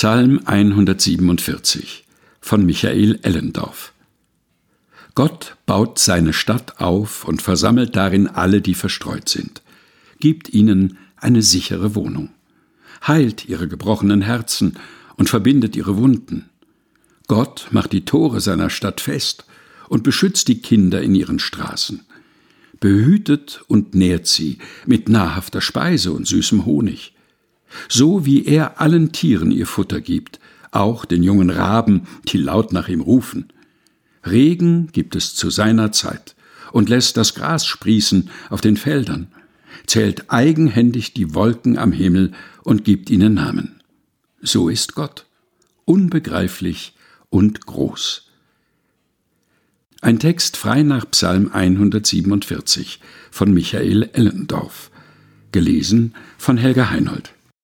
Psalm 147 von Michael Ellendorf Gott baut seine Stadt auf und versammelt darin alle, die verstreut sind, gibt ihnen eine sichere Wohnung, heilt ihre gebrochenen Herzen und verbindet ihre Wunden. Gott macht die Tore seiner Stadt fest und beschützt die Kinder in ihren Straßen, behütet und nährt sie mit nahrhafter Speise und süßem Honig so wie er allen Tieren ihr Futter gibt, auch den jungen Raben, die laut nach ihm rufen. Regen gibt es zu seiner Zeit und lässt das Gras sprießen auf den Feldern, zählt eigenhändig die Wolken am Himmel und gibt ihnen Namen. So ist Gott, unbegreiflich und groß. Ein Text frei nach Psalm 147 von Michael Ellendorf, gelesen von Helga Heinold.